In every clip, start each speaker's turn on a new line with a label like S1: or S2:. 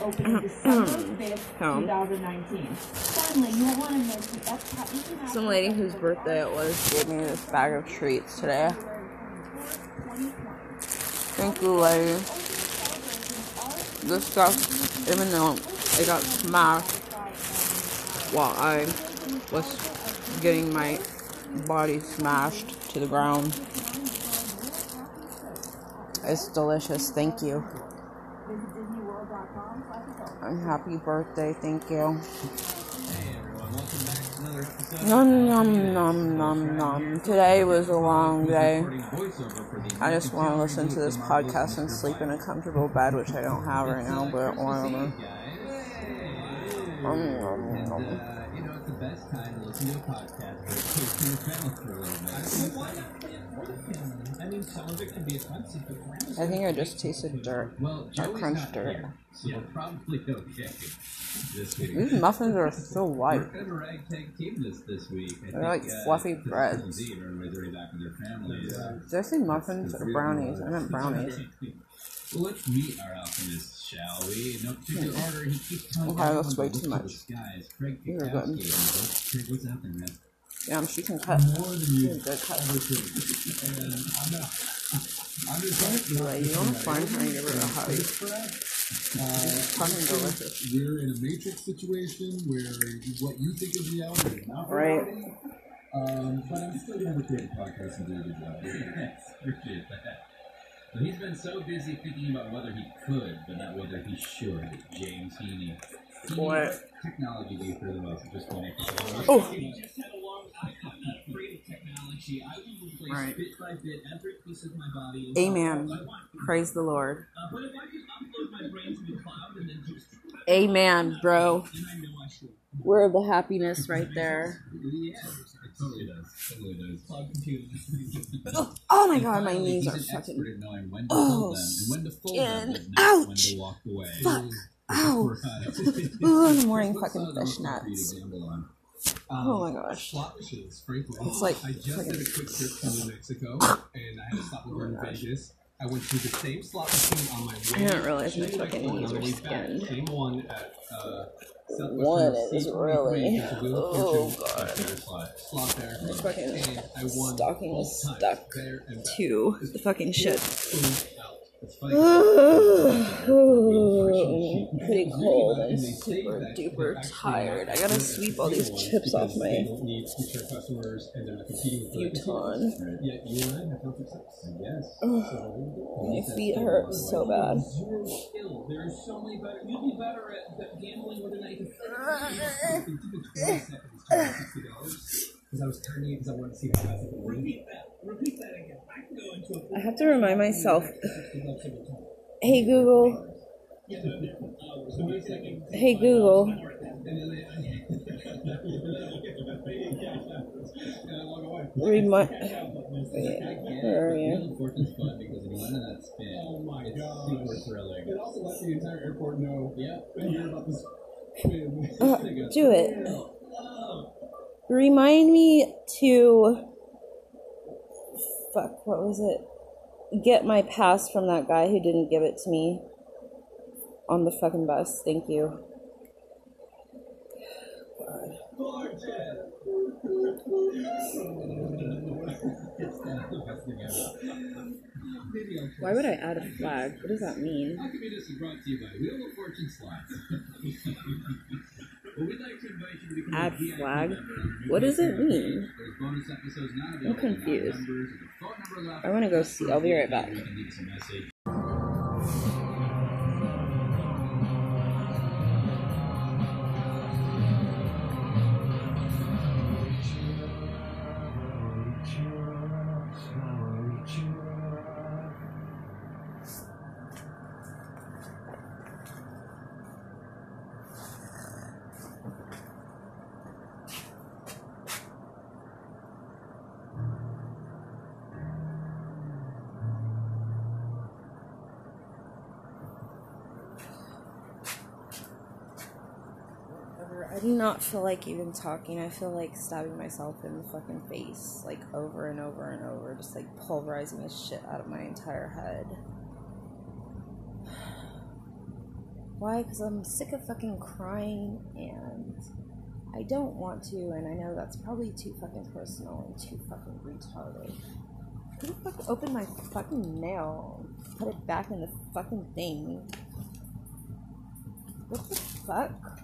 S1: opening December mm-hmm. 5th,
S2: Oh.
S1: 2019. Finally, you'll want to note the Epcot
S2: Some lady whose birthday it was gave me this bag of treats today. Thank you, lady. This stuff, even though it got smashed while I was getting my body smashed to the ground, it's delicious. Thank you. And happy birthday. Thank you. Nom nom nom nom nom. Today was a long day. I just want to listen to this podcast and sleep in a comfortable bed, which I don't have right now, but whatever. Nom, nom, nom.
S3: Best time to listen to a podcast for a little bit. I some of it can be offensive, but
S2: I think I just tasted dirt.
S3: well,
S2: Or
S3: Joey's
S2: crunched
S3: not
S2: dirt.
S3: here, so we're probably okay this week.
S2: These muffins are so
S3: We're
S2: light.
S3: kind of a ragtag team this this week. I
S2: They're like
S3: think, uh,
S2: fluffy
S3: Christmas
S2: breads.
S3: Eve, everybody's already back with their families.
S2: Did I say muffins or brownies? I meant brownies.
S3: Well, let's meet our alchemist, shall we? In no particular order, he keeps telling
S2: Okay,
S3: everyone
S2: that's
S3: to
S2: way
S3: look
S2: too
S3: to
S2: much.
S3: The skies. Craig
S2: These are
S3: Kikowski.
S2: good.
S3: Craig, what's happening, man?
S2: A
S3: not. I'm just
S2: Thank you, lady. You want to find her and give her a hug?
S3: Uh,
S4: we're in a matrix situation where what you think is reality is not
S2: Right.
S4: Um, but I'm still going to record the podcast and do a good job.
S3: Appreciate that. But he's been so busy thinking about whether he could, but not whether he should. James. Heaney,
S2: What?
S3: Technology geek for the most interesting.
S2: Oh.
S3: Just had a long time on that afraid of technology. I will replace
S2: Right.
S3: bit by bit every piece of my body.
S2: Amen. Praise the Lord.
S3: Uh, but if I could upload my brain to the cloud and then just,
S2: Amen, bro.
S3: then I know I should.
S2: We're the happiness right there.
S3: Yeah, it totally does. Totally does. Cloud computing.
S2: Oh my god, my knees are fucking.
S3: expert at knowing when to
S2: Oh,
S3: and when to fold them,
S2: skin.
S3: but
S2: Ouch.
S3: to walk away.
S2: Fuck. Ow.
S3: Right.
S2: Ooh, in the morning, fucking
S3: the most fun for you
S2: fishnets.
S3: to gamble on?
S2: Oh my gosh.
S4: Slot machines, frankly.
S2: It's like
S4: I just
S2: fucking-
S4: did a quick trip to New Mexico, and I had to stop over in Vegas. I went to the same slot machine on my way.
S2: I didn't realize my fucking knees were skinned.
S4: Same one at uh,
S2: One is
S4: C43,
S2: really-
S4: it's a Wheel of
S2: oh, God.
S4: slot- there.
S2: My fucking stocking is stuck to the fucking shit.
S4: Boom, out. It's funny.
S2: I'm pretty cold and super duper tired. I gotta sweep all these chips off
S4: They
S2: my
S4: don't need future customers, and they're competing with
S2: futon.
S4: people. Yet you and I have perfect sex. Yes.
S2: My feet hurt so bad.
S3: Zero skill. There are so many better. You'd be better at at gambling with a knife.
S4: It took me 20 seconds to win sixty dollars because I was turning it because I wanted to see how fast I could win.
S3: Repeat that. Repeat that again. I can go into a
S2: I have to remind myself. Hey Google. Hey Google. Remind. Where are
S3: Wheel
S2: you?
S3: of Fortune's fun because if you win in that spin,
S4: Oh my
S3: it's
S4: gosh.
S3: super.
S4: It also let the entire airport know
S3: Yeah.
S4: and hear about this spin.
S2: Uh, do it. Remind me to. Fuck, what was it? Get my pass from that guy who didn't give it to me on the fucking bus. Thank you. Why would I add a flag? What does that mean? Add flag? What does it mean? I'm confused. I want to go see. I'll be right back. Not feel like even talking. I feel like stabbing myself in the fucking face, like over and over and over, just like pulverizing the shit out of my entire head. Why? Because I'm sick of fucking crying and I don't want to, and I know that's probably too fucking personal and too fucking retarded. Who the fuck opened my fucking mail? Put it back in the fucking thing. What the fuck?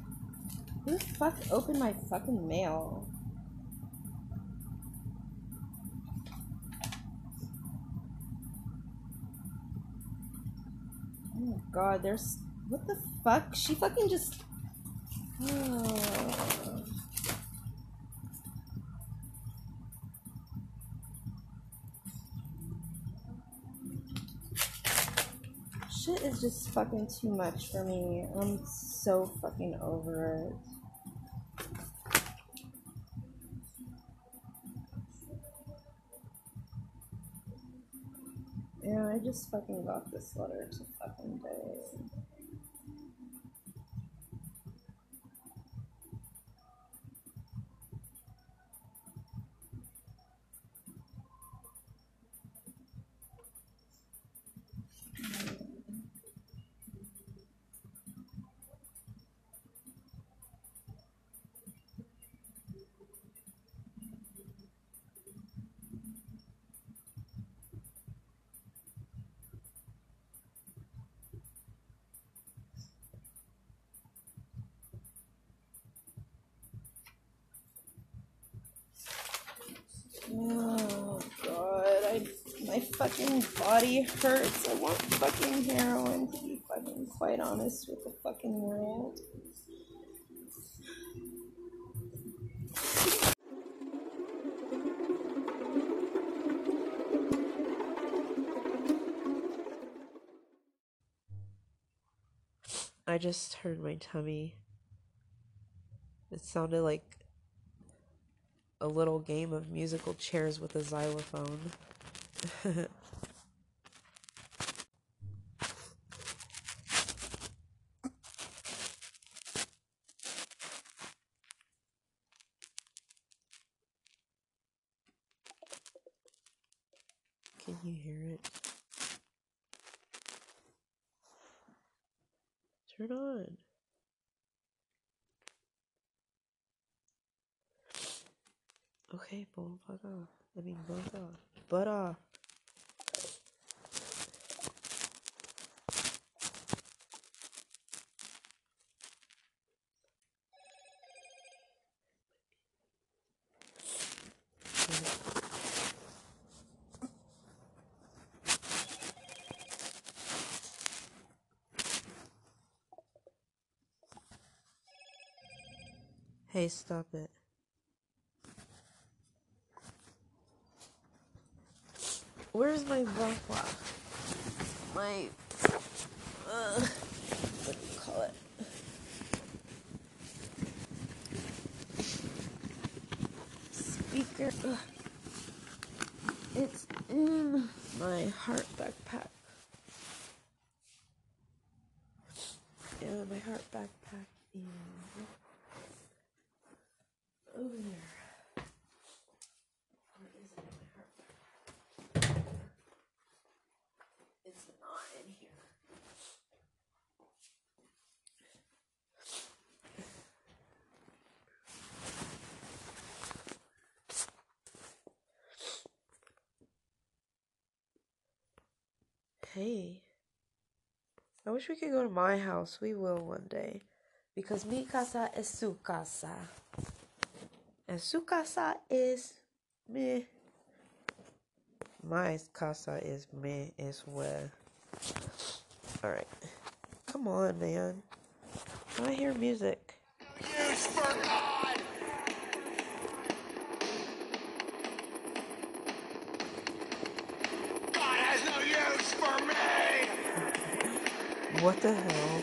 S2: Who the fuck opened my fucking mail? Oh my god, there's. What the fuck? She fucking just. Shit is just fucking too much for me. I'm so fucking over it. Yeah, I just fucking got this letter to fucking day. Oh god, I my fucking body hurts. I want fucking heroin to be fucking quite honest with the fucking world.
S5: I just heard my tummy. It sounded like a little game of musical chairs with a xylophone. Can you hear it? Turn on. Okay, boom, fuck off. I mean, both off. Butt off. Hey, stop it. Where's my blah My uh, what do you call it? Speaker. Ugh. It's in my heart backpack. Yeah, my heart backpack is over here. Hey. I wish we could go to my house. We will one day. Because mi casa es su casa. And su casa is me. My casa is me as well. Alright. Come on, man. I hear music.
S6: use for God. God has no use for me.
S5: What the hell?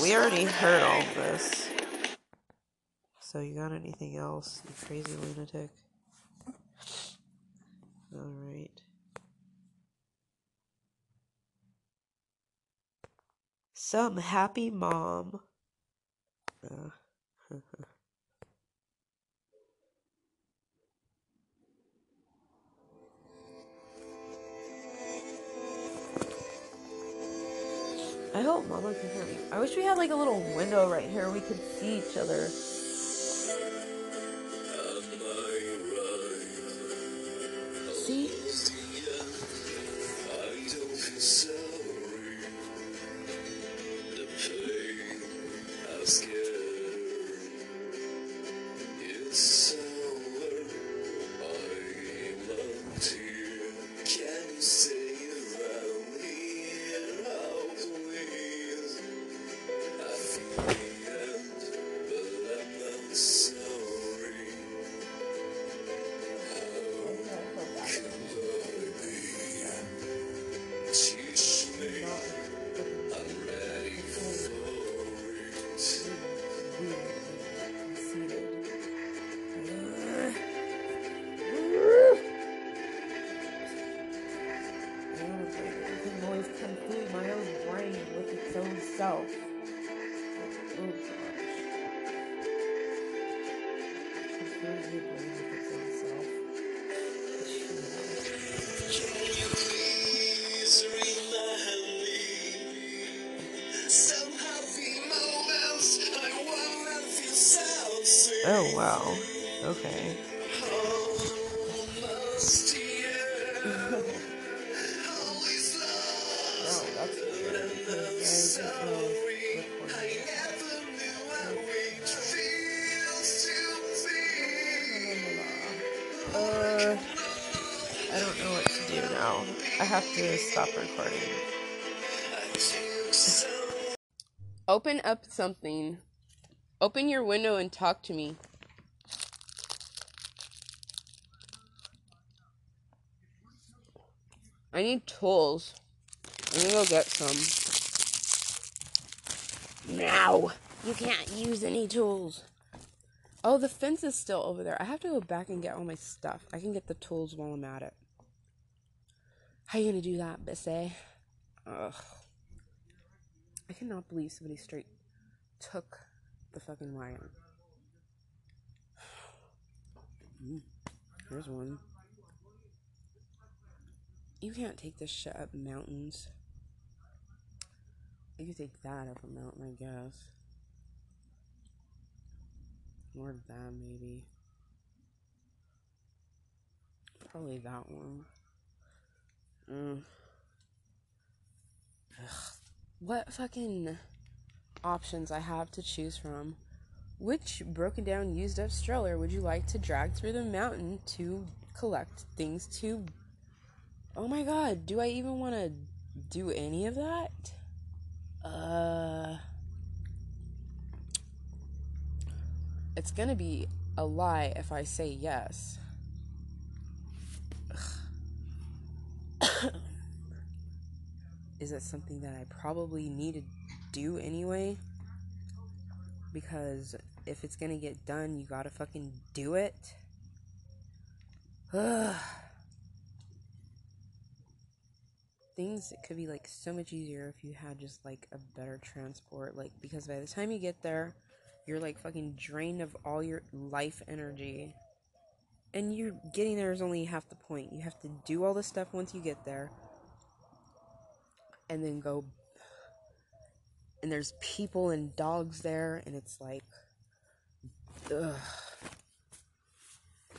S5: We already heard all this. So you got anything else, you crazy lunatic? Alright. Some happy mom. Like a little window right here we could see each other. yourself. Oh Oh wow. Okay. To stop recording. Open up something. Open your window and talk to me. I need tools. I'm gonna go get some. Now! You can't use any tools. Oh, the fence is still over there. I have to go back and get all my stuff. I can get the tools while I'm at it. How you gonna do that, Bissay? Ugh. I cannot believe somebody straight took the fucking wire. Mm, Here's one. You can't take this shit up mountains. You can take that up a mountain, I guess. Or that, maybe. Probably that one. What fucking options I have to choose from? Which broken down, used up stroller would you like to drag through the mountain to collect things to. Oh my god, do I even want to do any of that? Uh. It's gonna be a lie if I say yes. Is that something that I probably need to do anyway? Because if it's gonna get done, you gotta fucking do it. Ugh. Things could be like so much easier if you had just like a better transport. Like, because by the time you get there, you're like fucking drained of all your life energy. And you're getting there is only half the point. You have to do all this stuff once you get there. And then go. And there's people and dogs there, and it's like. Ugh.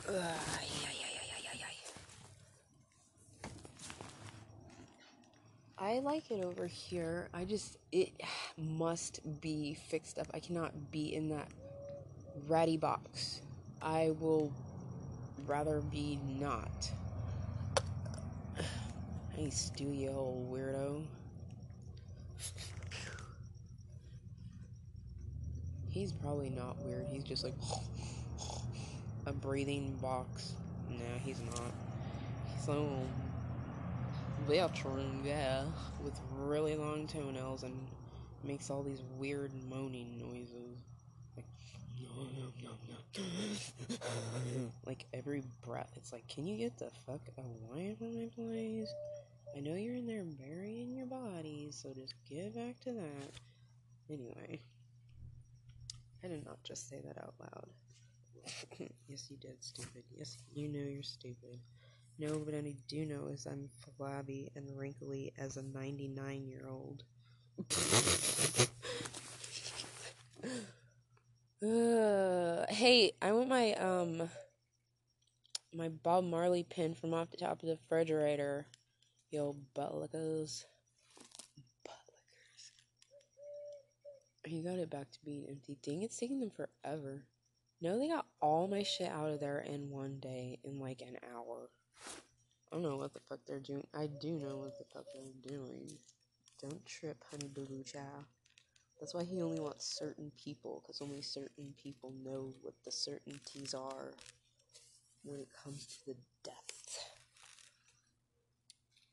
S5: Ugh. Yeah, yeah, yeah. I like it over here. I just it must be fixed up. I cannot be in that ratty box. I will rather be not. Hey, Stu, you old weirdo. He's probably not weird. He's just like a breathing box. No, he's not. He's um, a little guy with really long toenails and makes all these weird moaning noises. Like, no, no, no, no. like every breath, it's like, can you get the fuck away from my place? I know you're in there burying your bodies, so just get back to that. Anyway, I did not just say that out loud. yes, you did, stupid. Yes, you know you're stupid. No, but I do know is I'm flabby and wrinkly as a 99 year old. uh, hey, I want my um my Bob Marley pin from off the top of the refrigerator. Yo, buttlickers. Buttlickers. You got it back to being empty. Dang, it's taking them forever. No, they got all my shit out of there in one day, in like an hour. I don't know what the fuck they're doing. I do know what the fuck they're doing. Don't trip, honey boo boo child. That's why he only wants certain people, because only certain people know what the certainties are when it comes to the death.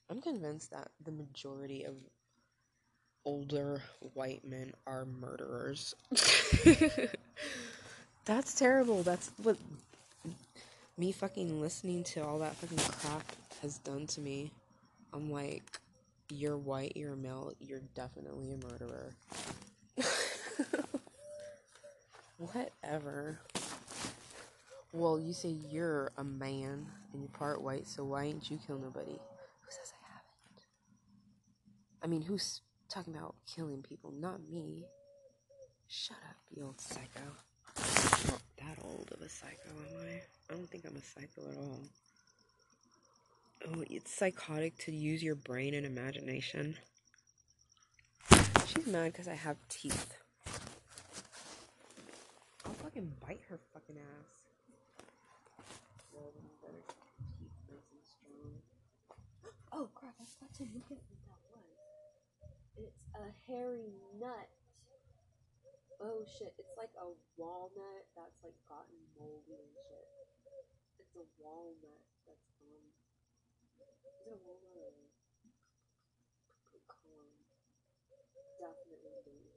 S5: I'm convinced that the majority of older white men are murderers. That's terrible. That's what me fucking listening to all that fucking crap has done to me. I'm like, you're white, you're male, you're definitely a murderer. Whatever. Well, you say you're a man and you're part white, so why ain't you kill nobody? Who says I haven't? I mean, who's talking about killing people? Not me. Shut up, you old psycho. I'm Not that old of a psycho, am I? I don't think I'm a psycho at all. Oh, it's psychotic to use your brain and imagination. She's mad because I have teeth. I'll fucking bite her fucking ass.
S7: Oh crap, I forgot to look at what that was. It's a hairy nut. Oh shit, it's like a walnut that's like gotten moldy and shit. It's a walnut that's um is it a walnut or a pecan? Definitely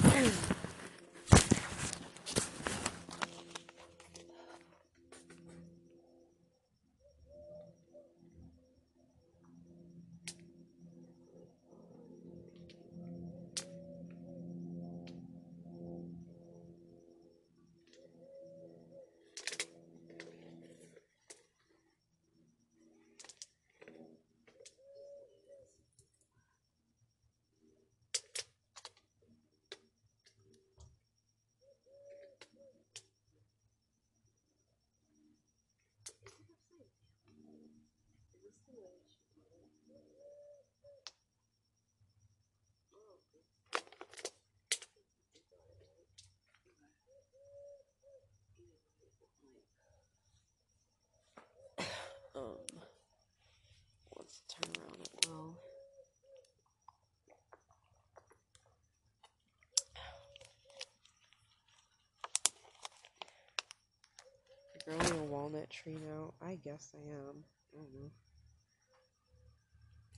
S5: walnut tree now? I guess I am. I don't know.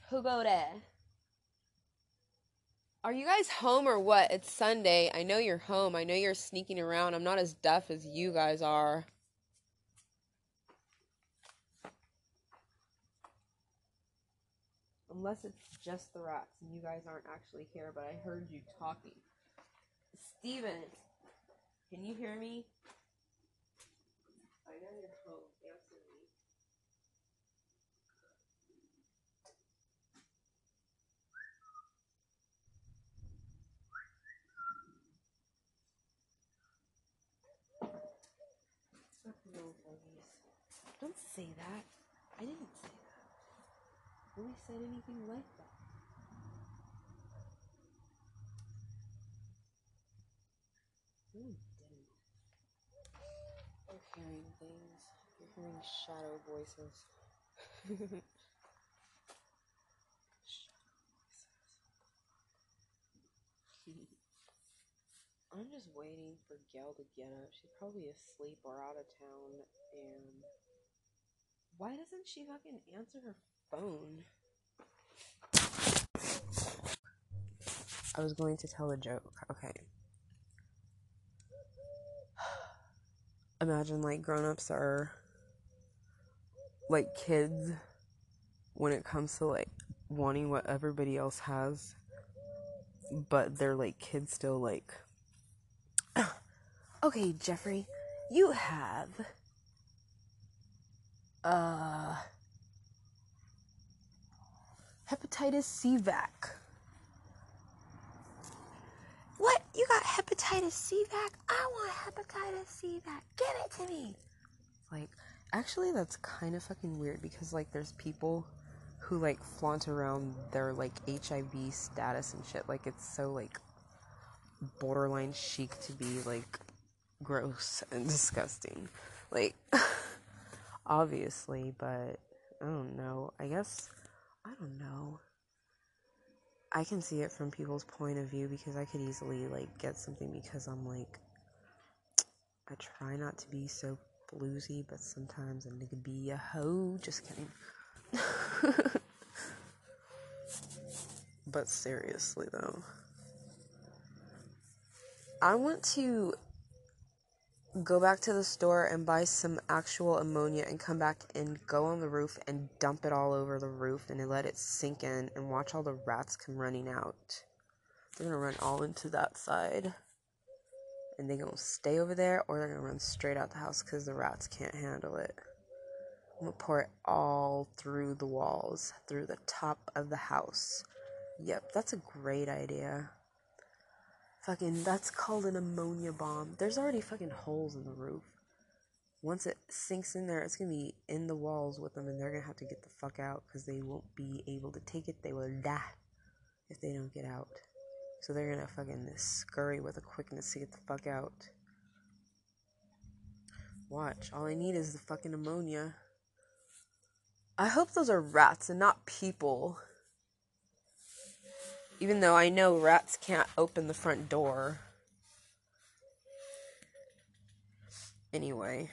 S7: Who go there?
S5: Are you guys home or what? It's Sunday. I know you're home. I know you're sneaking around. I'm not as deaf as you guys are. Unless it's just the rats and you guys aren't actually here, but I heard you talking. Steven, can you hear me? Don't say that. I didn't say that. Nobody said anything like that. You're hearing things. You're hearing shadow voices. I'm just waiting for Gail to get up. She's probably asleep or out of town. And why doesn't she fucking answer her phone? I was going to tell a joke. Okay. Imagine like grown ups are like kids when it comes to like wanting what everybody else has, but they're like kids still like okay, Jeffrey, you have uh hepatitis C vac. What? You got hepatitis C vac? I want hepatitis C vac. Give it to me. Like, actually, that's kind of fucking weird because, like, there's people who, like, flaunt around their, like, HIV status and shit. Like, it's so, like, borderline chic to be, like, gross and disgusting. Like, obviously, but I don't know. I guess, I don't know. I can see it from people's point of view because I could easily like get something because I'm like I try not to be so bluesy, but sometimes a nigga be a hoe. Just kidding. but seriously though, I want to go back to the store and buy some actual ammonia and come back and go on the roof and dump it all over the roof and let it sink in and watch all the rats come running out. They're gonna run all into that side. And they're gonna stay over there or they're gonna run straight out the house because the rats can't handle it. I'm gonna pour it all through the walls, through the top of the house. Yep, that's a great idea. Fucking, that's called an ammonia bomb. There's already fucking holes in the roof. Once it sinks in there, it's gonna be in the walls with them, and they're gonna have to get the fuck out because they won't be able to take it. They will die if they don't get out. So they're gonna fucking scurry with a quickness to get the fuck out. Watch, all I need is the fucking ammonia. I hope those are rats and not people. Even though I know rats can't open the front door. Anyway.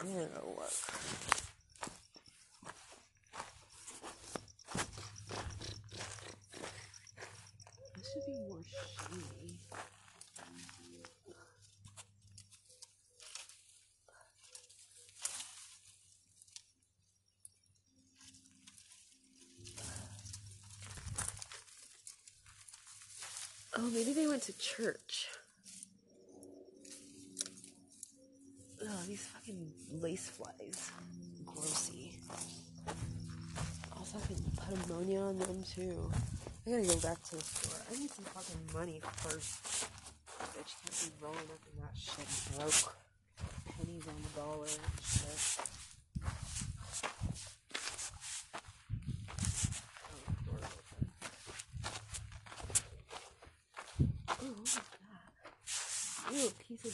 S5: I'm gonna go look. This should be more shady. Oh, maybe they went to church. Oh, these fucking lace flies. Grossy. Also, I can put ammonia on them too. I gotta go back to the store. I need some fucking money first. Bitch can't be rolling up in that shit broke. Pennies on the dollar shit. Oh, door open. Ooh, what was that? Ooh, a.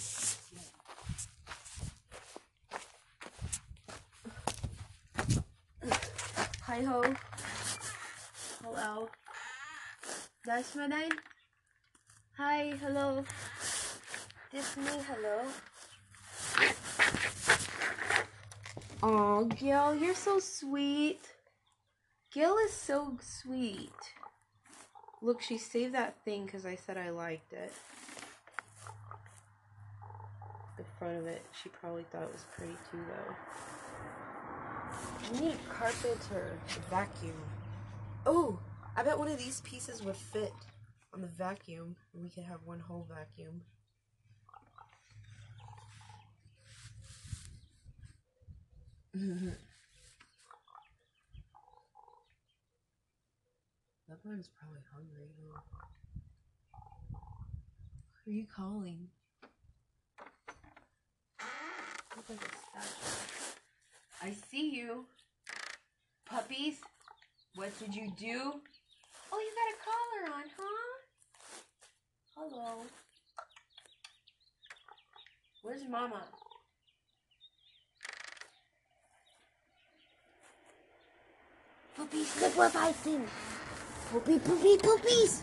S1: Hi ho. Hello. That's my name? Hi, hello. This me, hello. Oh, Gil, you're so sweet. Gil is so sweet. Look, she saved that thing because I said I liked it. Front of it, she probably thought it was pretty too, though.
S5: We need a carpenter to vacuum. Oh, I bet one of these pieces would fit on the vacuum, and we could have one whole vacuum. that one's probably hungry. Huh?
S1: Who are you calling?
S5: Look like a statue.
S1: I see you. Puppies, what did you do? Oh, you got a collar on, huh? Hello. Where's Mama? Puppies, look what I see. Puppy, puppy, puppies.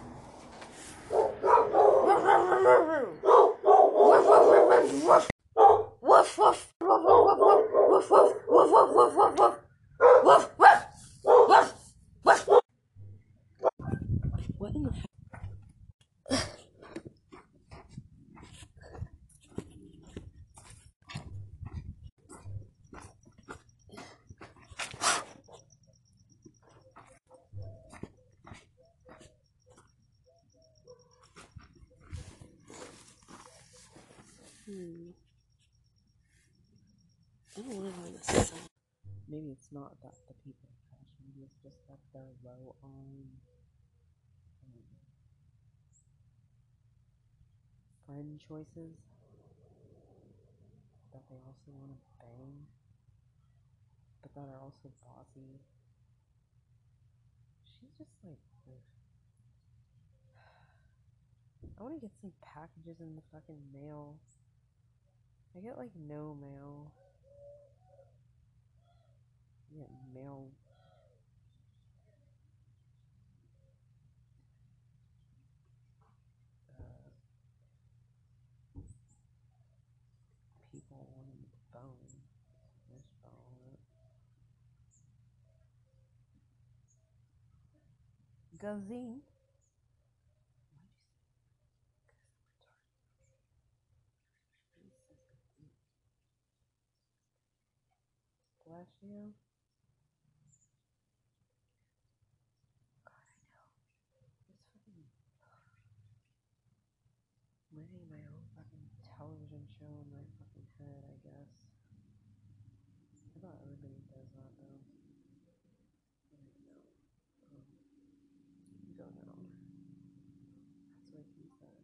S5: وف وف وف وف وف وف وف وف وف وف وف وف وف وإن not that the people trash. Maybe it's just that they're low on um, friend choices. That they also want to bang, but that are also bossy. She's just like. ugh. I want to get some packages in the fucking mail. I get like no mail. Mail. Uh, people. Bless you. God, I know. It's fucking living my own fucking television show in my fucking head, I guess. I thought everybody does that though. But I know. Um, you don't know. That's what he said.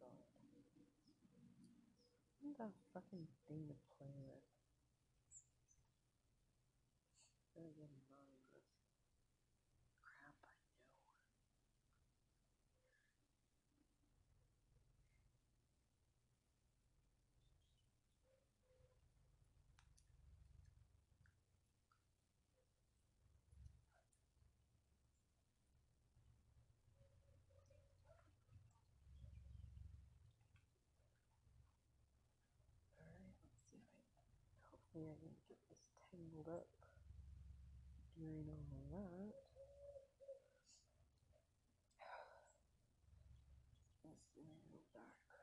S5: God. Isn't that fucking thing to play with? Better get anonymous. Crap, I know. Alright, let's see if I didn't get this tangled up during all that. It's a little dark.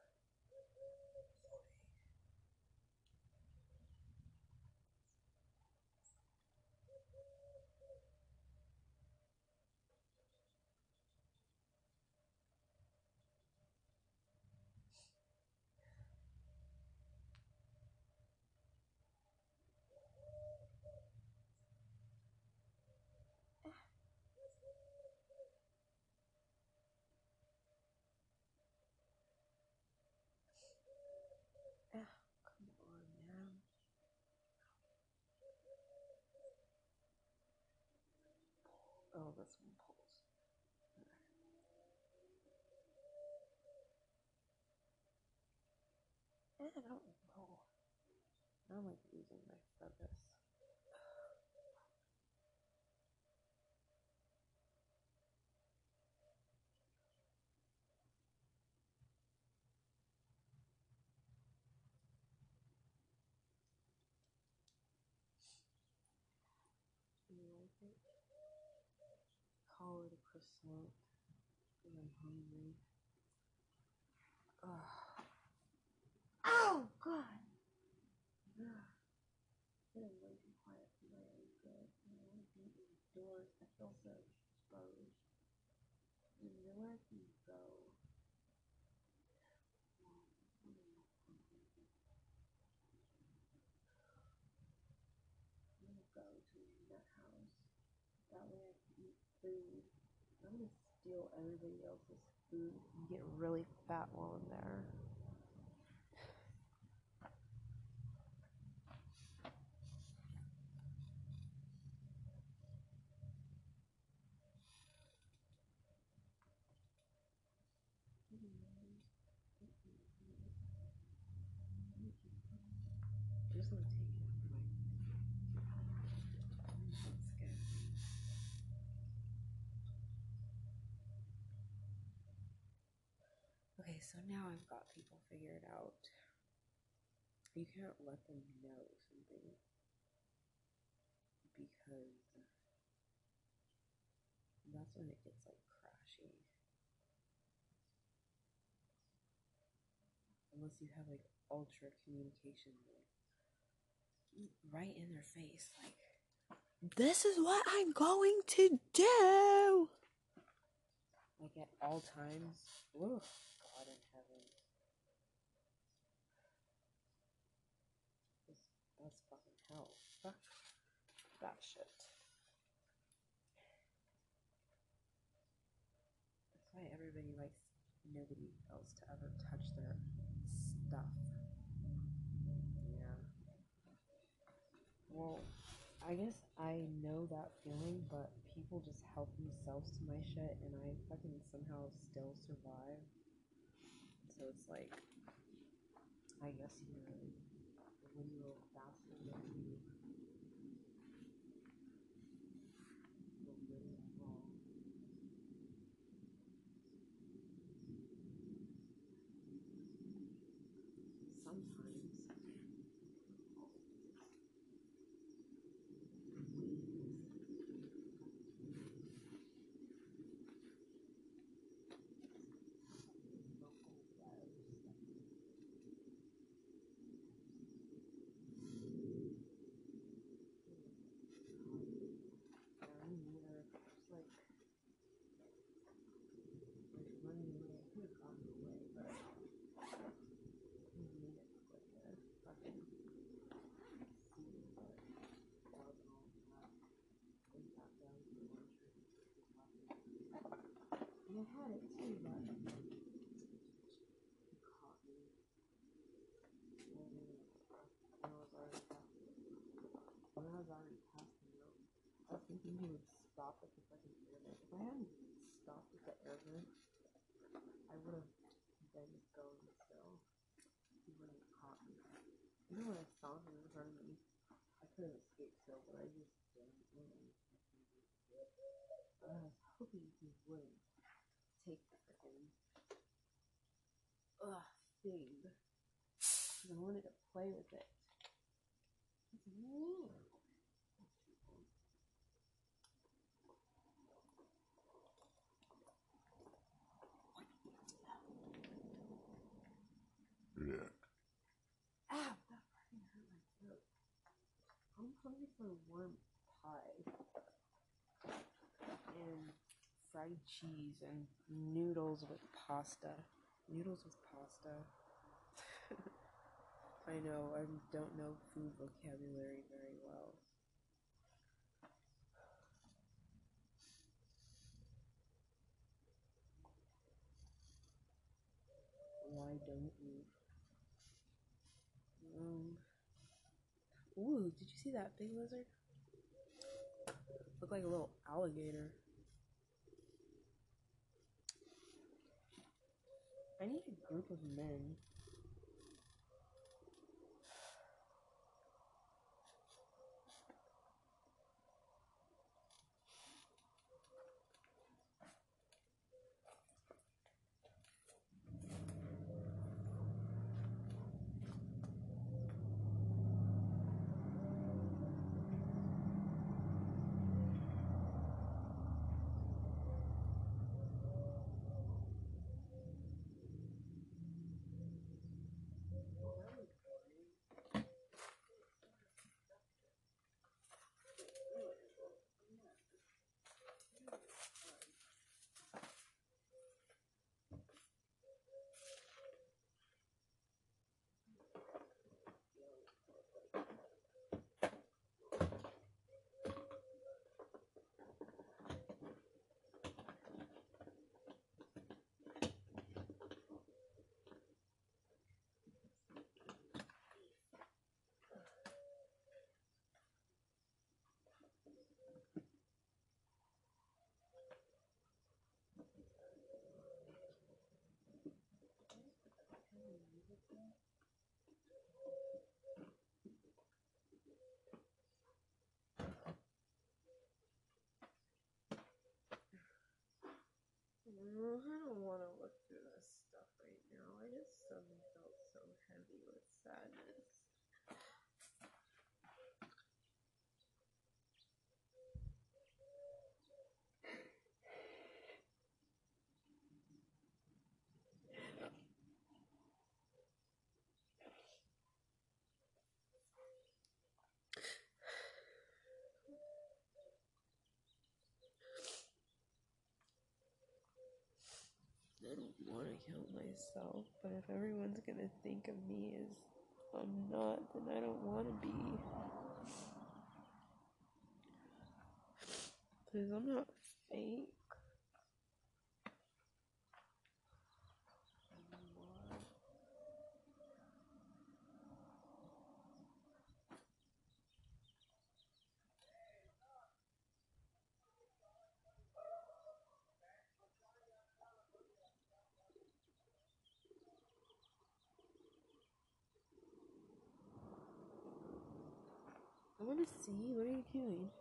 S5: Ah, come on now. One pulls. Eh, I don't know. I'm like losing my focus. You like it? It. And I'm hungry. Ugh. Oh, God! Is way too quiet for my own good. I want to be. I feel so exposed. I can go. Go to nut house. That way I can eat food. I'm gonna steal everybody else's food and get really fat while I'm there. Just gonna take it out of my That's good. Okay, so now I've got people figured out. You can't let them know something because that's when it gets like crashy. Unless you have like ultra communication, like right in their face, like
S8: This is what I'm going to do.
S9: like at all times God in heaven. This, that's fucking hell. Fuck that shit. That's why everybody likes nobody else to ever touch their stuff. Yeah. Well, I guess I know that feeling, but people just help themselves to my shit, and I fucking somehow still survive. So it's like, I guess you're a literal bastard
S5: thinking he would stop at the fucking pyramid. If I hadn't stopped at the pyramid, I would have been going still. He wouldn't have caught me. You know when I saw him in front of me, I couldn't escape. still, but I just didn't. I was hoping he would. Ugh thing. I wanted to play with it. It's mean. That hurt my throat. I'm hungry for warm pie. And fried cheese and noodles with pasta. Noodles with pasta. I know, I don't know food vocabulary very well. Why don't you? Um. Ooh, did you see that big lizard? Looked like a little alligator. I need a group of men. Mm, I don't want to look through this stuff right now. I just suddenly felt so heavy with sadness. I don't want to kill myself, but if everyone's gonna think of me as I'm not, then I don't want to be. Because I'm not fake. anymore. I want to see.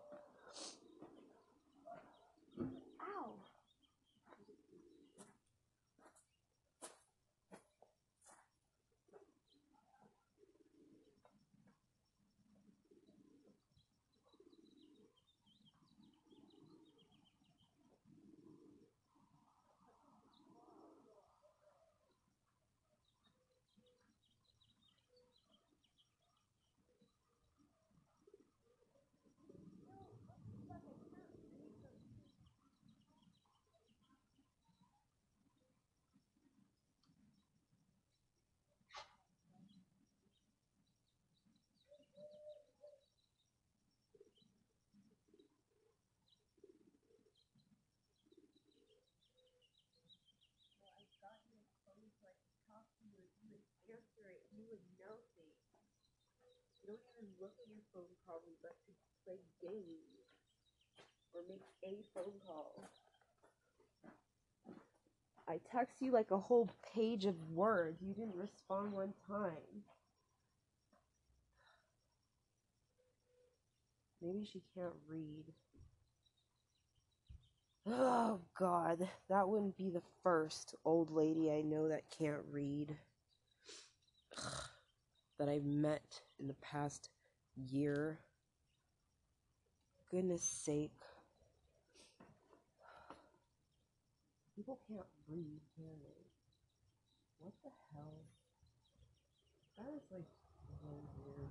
S5: Don't even look at your phone probably, but to play a phone call. I text you like a whole page of words. You didn't respond one time. Maybe she can't read. Oh god, that wouldn't be the first old lady I know that can't read. That I've met in the past year. Goodness sake. People can't read, can they? What the hell? That is like really weird.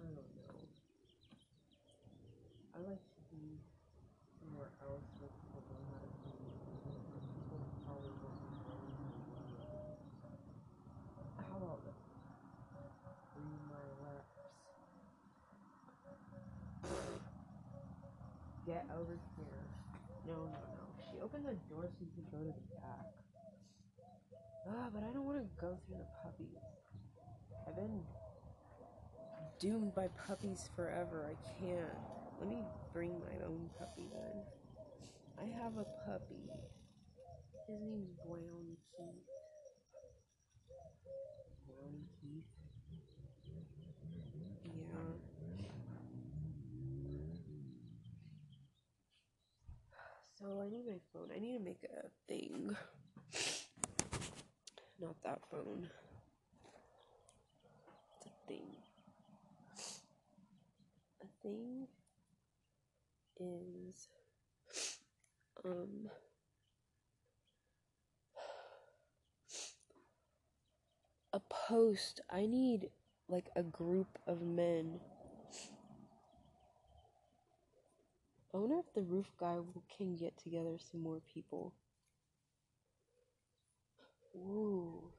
S5: I don't know. I like to be somewhere else where people know how to read. People probably won't know how to read. How about this? Read my lips. Get over here. No, no, no. She opened the door so you could go to the back. Ah, but I don't want to go through the puppies. I've been doomed by puppies forever. I can't. Let me bring my own puppy then. I have a puppy. His name's Brown Keith. Yeah. So I need my phone. I need to make a thing. Not that phone. It's a thing. A thing is um a post. I need like a group of men. I wonder if the roof guy can get together some more people. Ooh.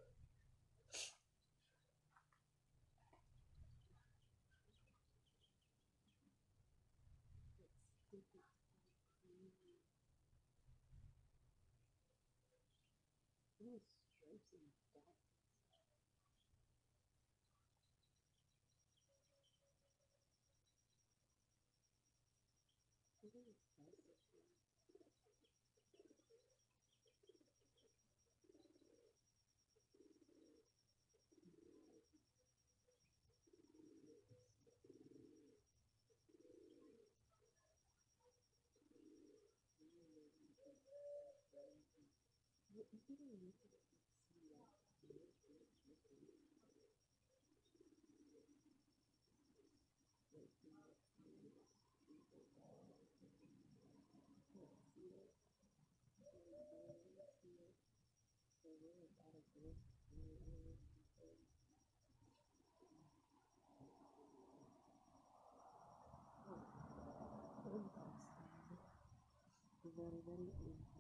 S5: Very, very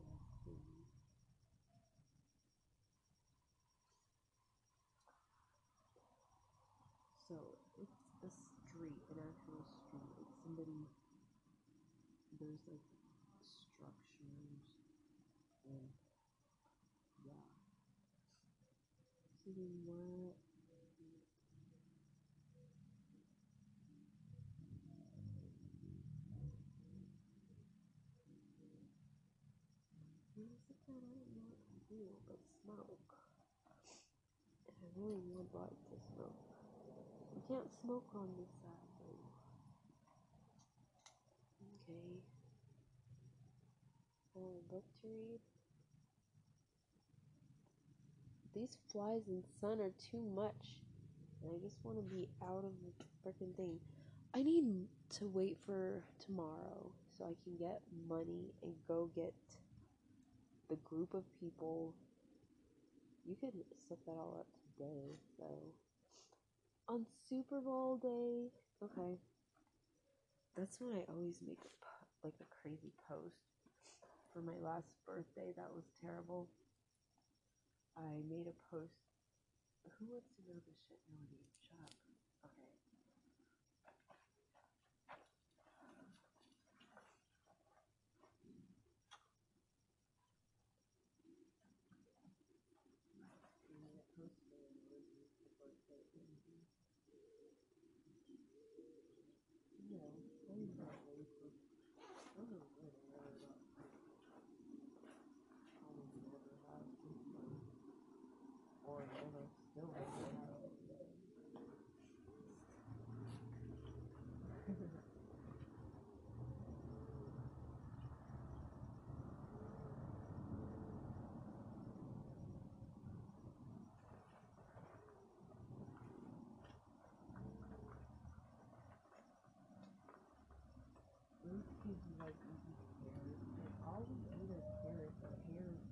S5: what? I don't to but smoke? I really would like to smoke. You can't smoke on this side though. Okay. Oh, book to read. These flies and sun are too much. And I just want to be out of the freaking thing. I need to wait for tomorrow so I can get money and go get the group of people. You could set that all up today, so on Super Bowl day. Okay, that's when I always make like a crazy post. For my last birthday, that was terrible. I made a post. Who wants to know this shit? Nobody. Shut up. Okay. I made a post for Elizabeth's birthday.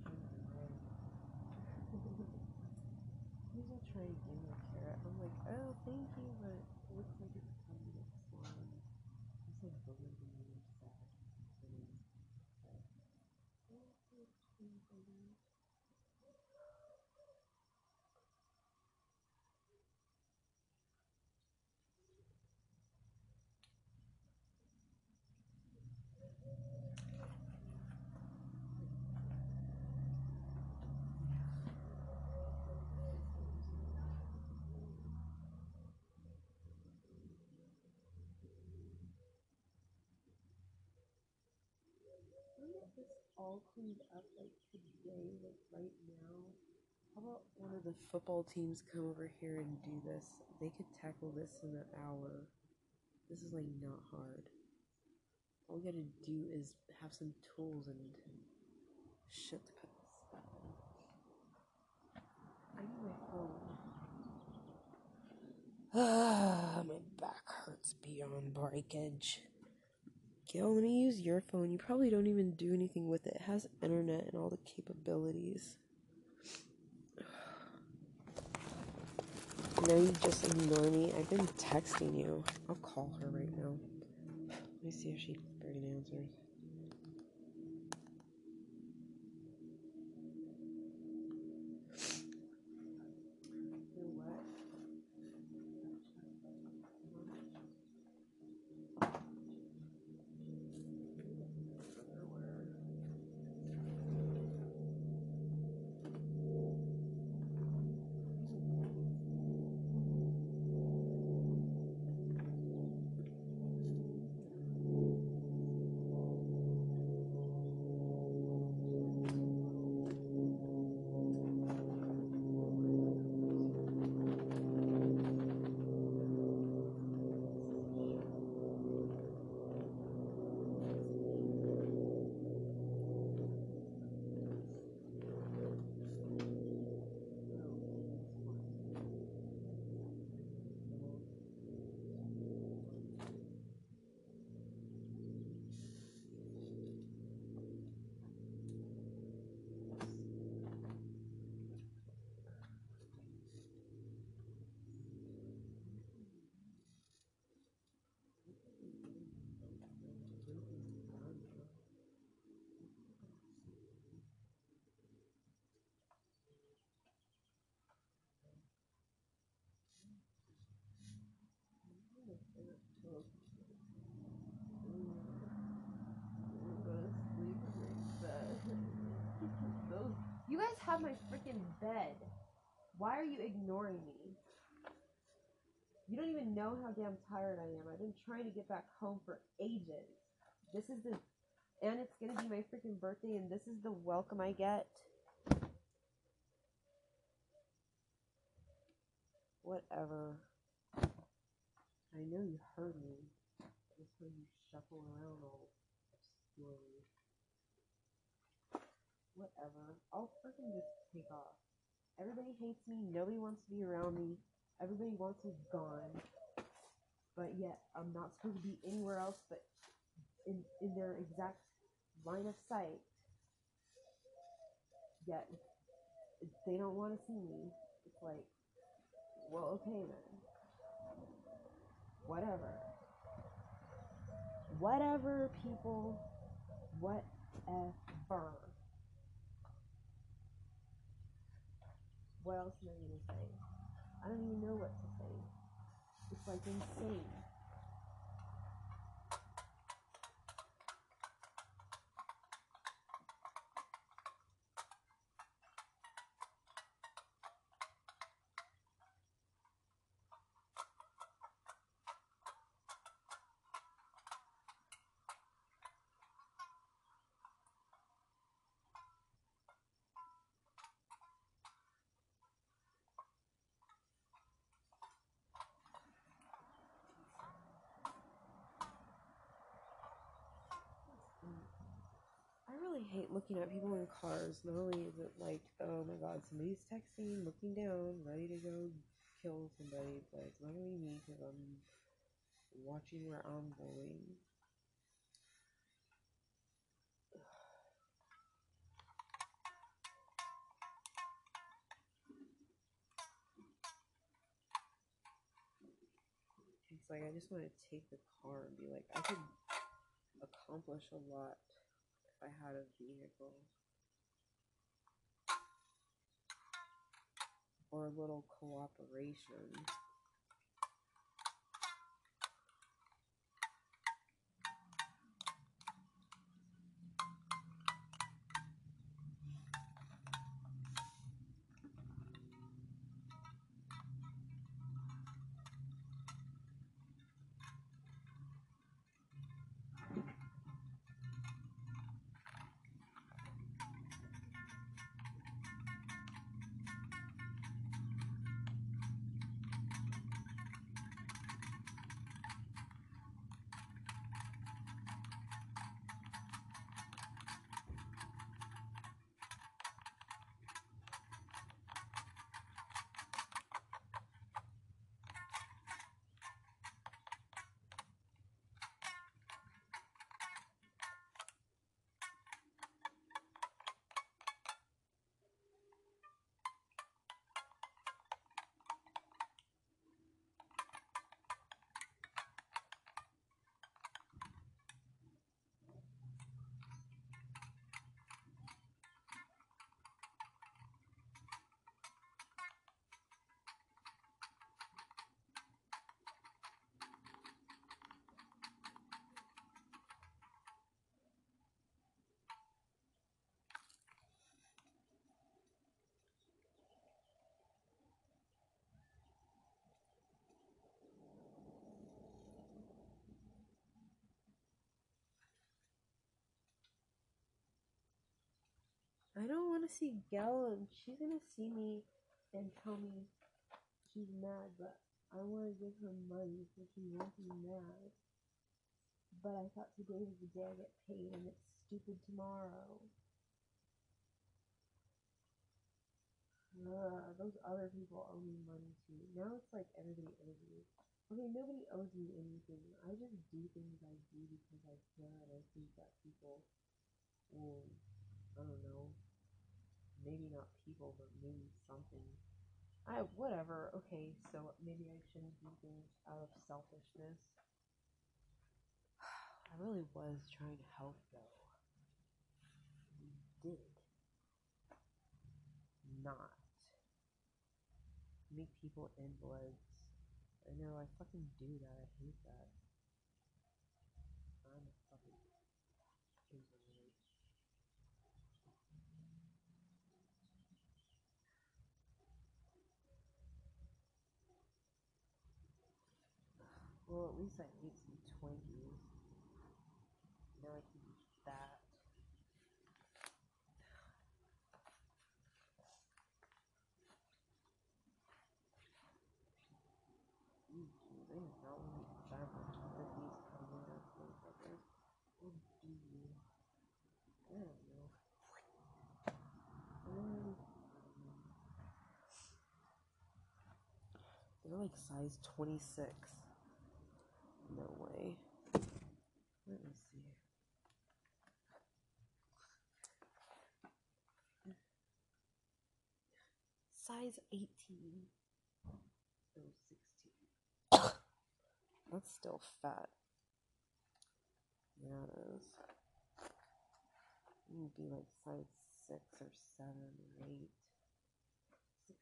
S5: People try to give me a carrot. I'm like, oh, thank you, but it looks like it's coming to get slime. It's like booger to me. Sad. this all cleaned up like today, like right now. How about one of the football teams come over here and do this? They could tackle this in an hour. This is like not hard. All we gotta do is have some tools and shit to put this stuff. I need my phone. Ah, my back hurts beyond breakage. Gail, let me use your phone. You probably don't even do anything with it. It has internet and all the capabilities. Now you just ignore me. I've been texting you. I'll call her right now. Let me see if she friggin' answers. You guys have my freaking bed. Why are you ignoring me? You don't even know how damn tired I am. I've been trying to get back home for ages. This is the and it's gonna be my freaking birthday and this is the welcome I get. Whatever. I know you heard me. Just when you shuffle around all obscurely. Whatever. I'll freaking just take off. Everybody hates me. Nobody wants to be around me. Everybody wants me gone. But yet, I'm not supposed to be anywhere else but in, in their exact line of sight. Yet, they don't want to see me. It's like, well, okay then. Whatever. Whatever, people. Whatever. What else am I gonna say? I don't even know what to say. It's like insane. really hate looking at people in cars. Not only is it like, oh my god, somebody's texting, looking down, ready to go kill somebody, but it's not gonna me because I'm watching where I'm going. It's like I just want to take the car and be like, I could accomplish a lot I had a vehicle. Or a little cooperation. I don't want to see Gala. She's gonna see me and tell me she's mad, but I want to give her money so she won't be mad. But I thought today was the day I get paid, and it's stupid tomorrow. Ugh, those other people owe me money too. Now it's like everybody owes me. Okay, nobody owes me anything. I just do things I do because I care and I think that people will, I don't know, maybe not people, but maybe something. I whatever. Okay, so maybe I shouldn't do things out of selfishness. I really was trying to help though. Did not make people invalids. I know I fucking do that. I hate that. I'm a fucking invalid. Well, at least I ate some Twinkies. Now I can eat that. To you? I don't know. They're like size 26. No way. Let me see. Size 18. Oh, 16. That's still fat. Yeah, it is. Would be like size 6 or 7 or 8. 16.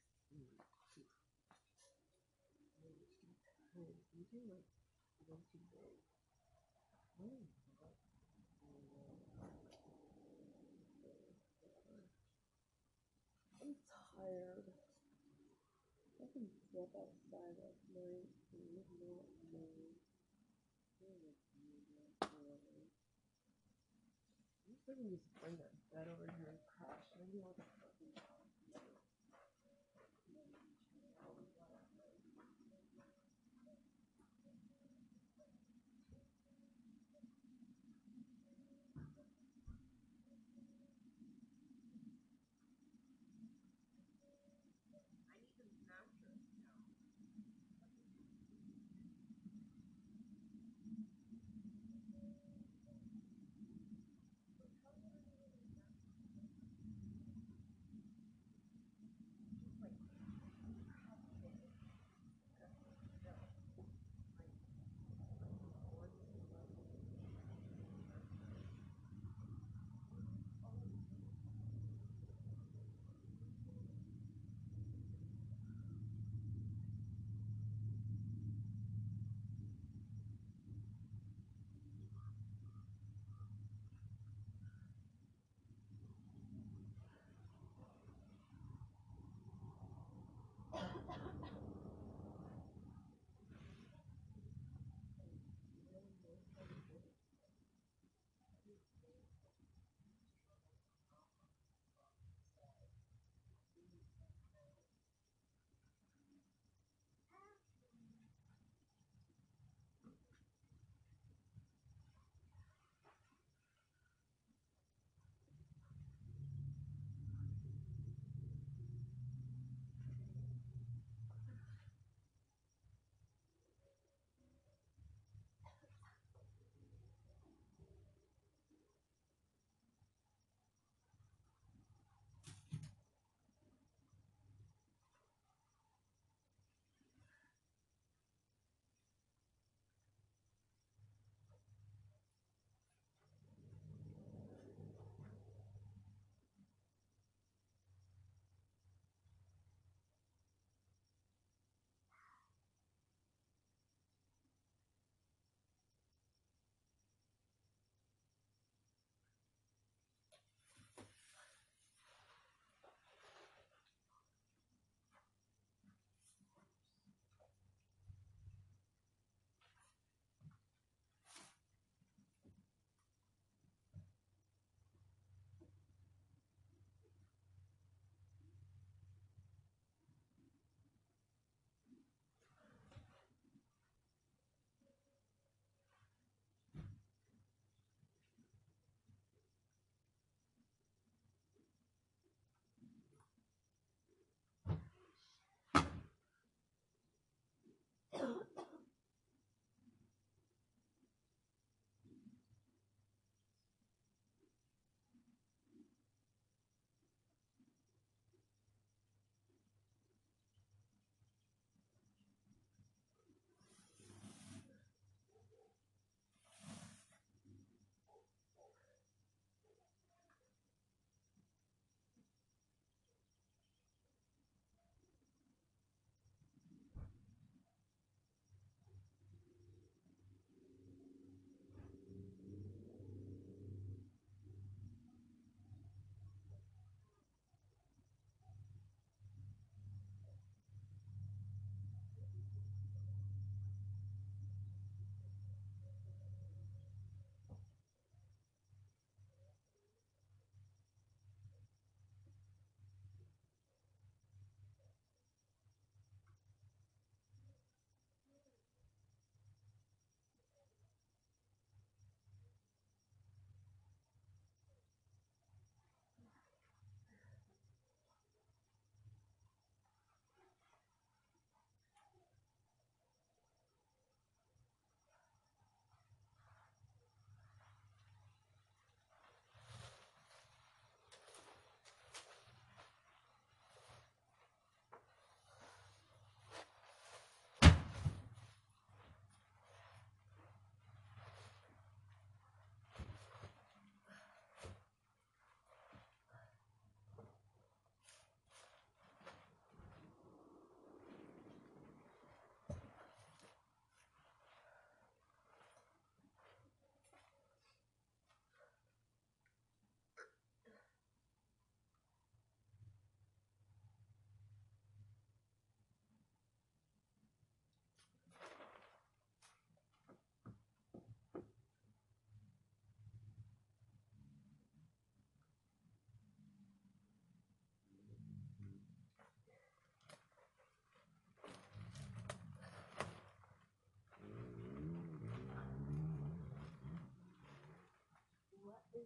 S5: You Oh, I'm tired. I can step outside at night and. I'm just bring that bed over here and crash. Maybe I'll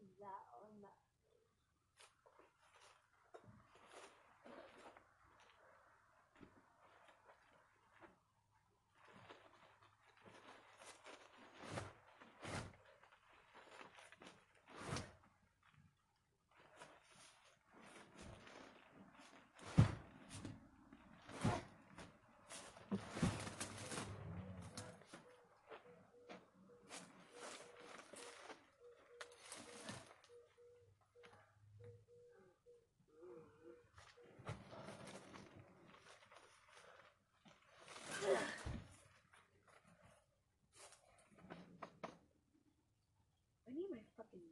S5: pizza.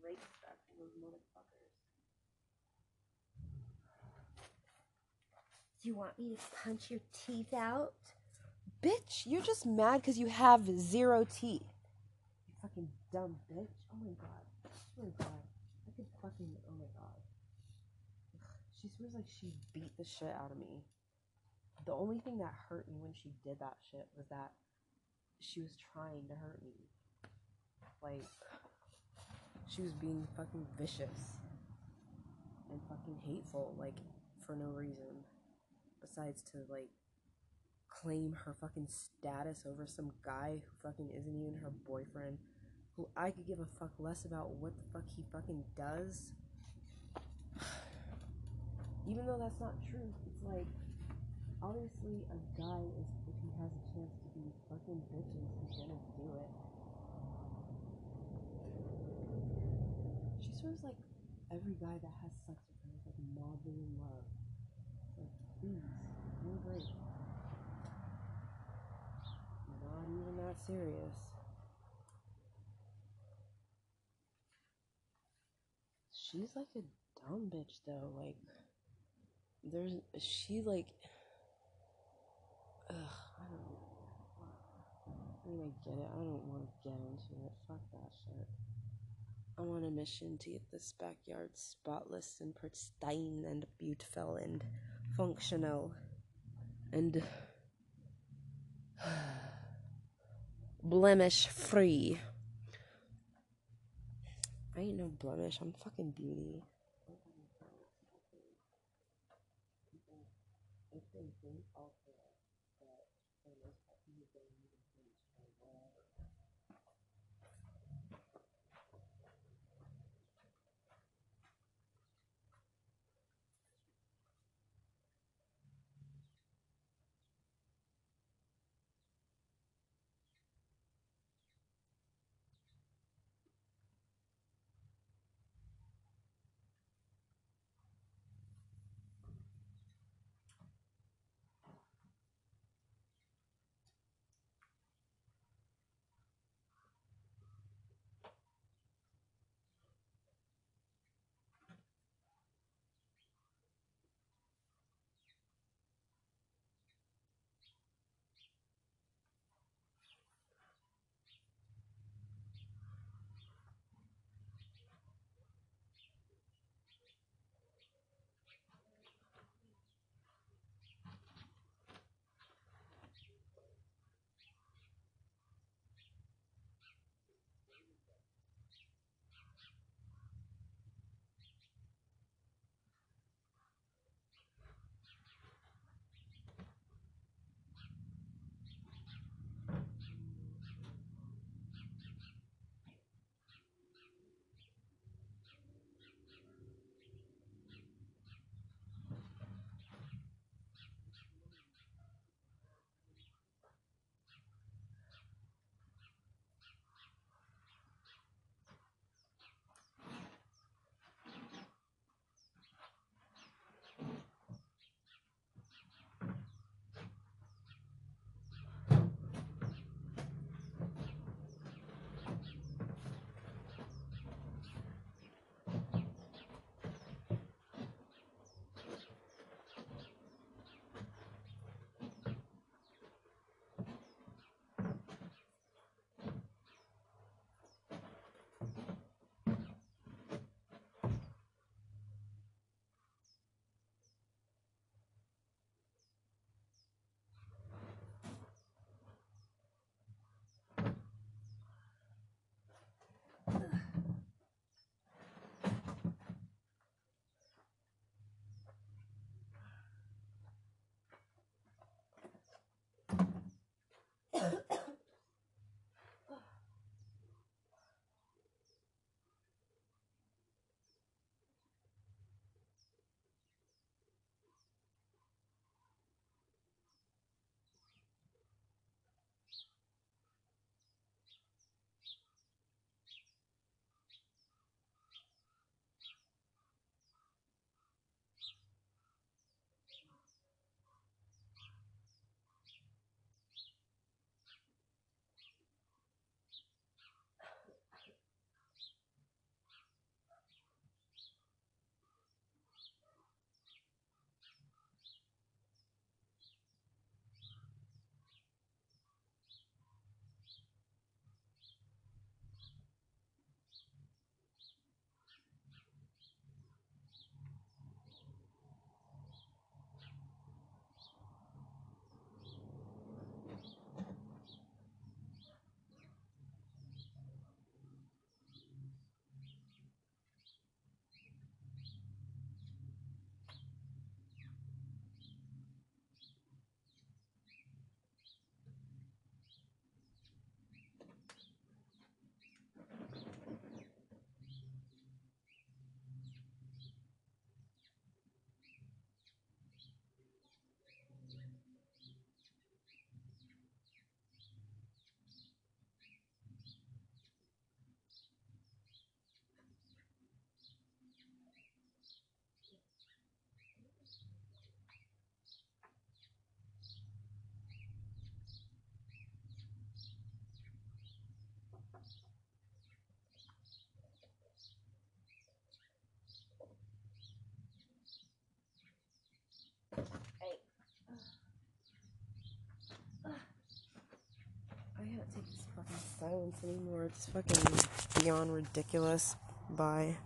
S5: rape those motherfuckers.
S10: Do you want me to punch your teeth out?
S5: Bitch, you're just mad because you have zero teeth. You fucking dumb bitch. Oh my god. Oh my god. I could fucking. Oh my god. She swears like she beat the shit out of me. The only thing that hurt me when she did that shit was that she was trying to hurt me. Like she was being fucking vicious and fucking hateful, like, for no reason. Besides to, like, claim her fucking status over some guy who fucking isn't even her boyfriend, who I could give a fuck less about what the fuck he fucking does. Even though that's not true, it's like, obviously, a guy is, if he has a chance to be fucking bitches, he's gonna do it. Swears like every guy that has sex with her is like madly in love. Like, please, you're great. Not even that serious. She's like a dumb bitch though. Like, there's she like. Ugh, I don't. I mean, I get it. I don't want to get into it. Fuck that shit. I'm on a mission to get this backyard spotless and pristine and beautiful and functional and blemish free. I ain't no blemish. I'm fucking beauty. Fucking silence anymore. It's fucking beyond ridiculous. Bye.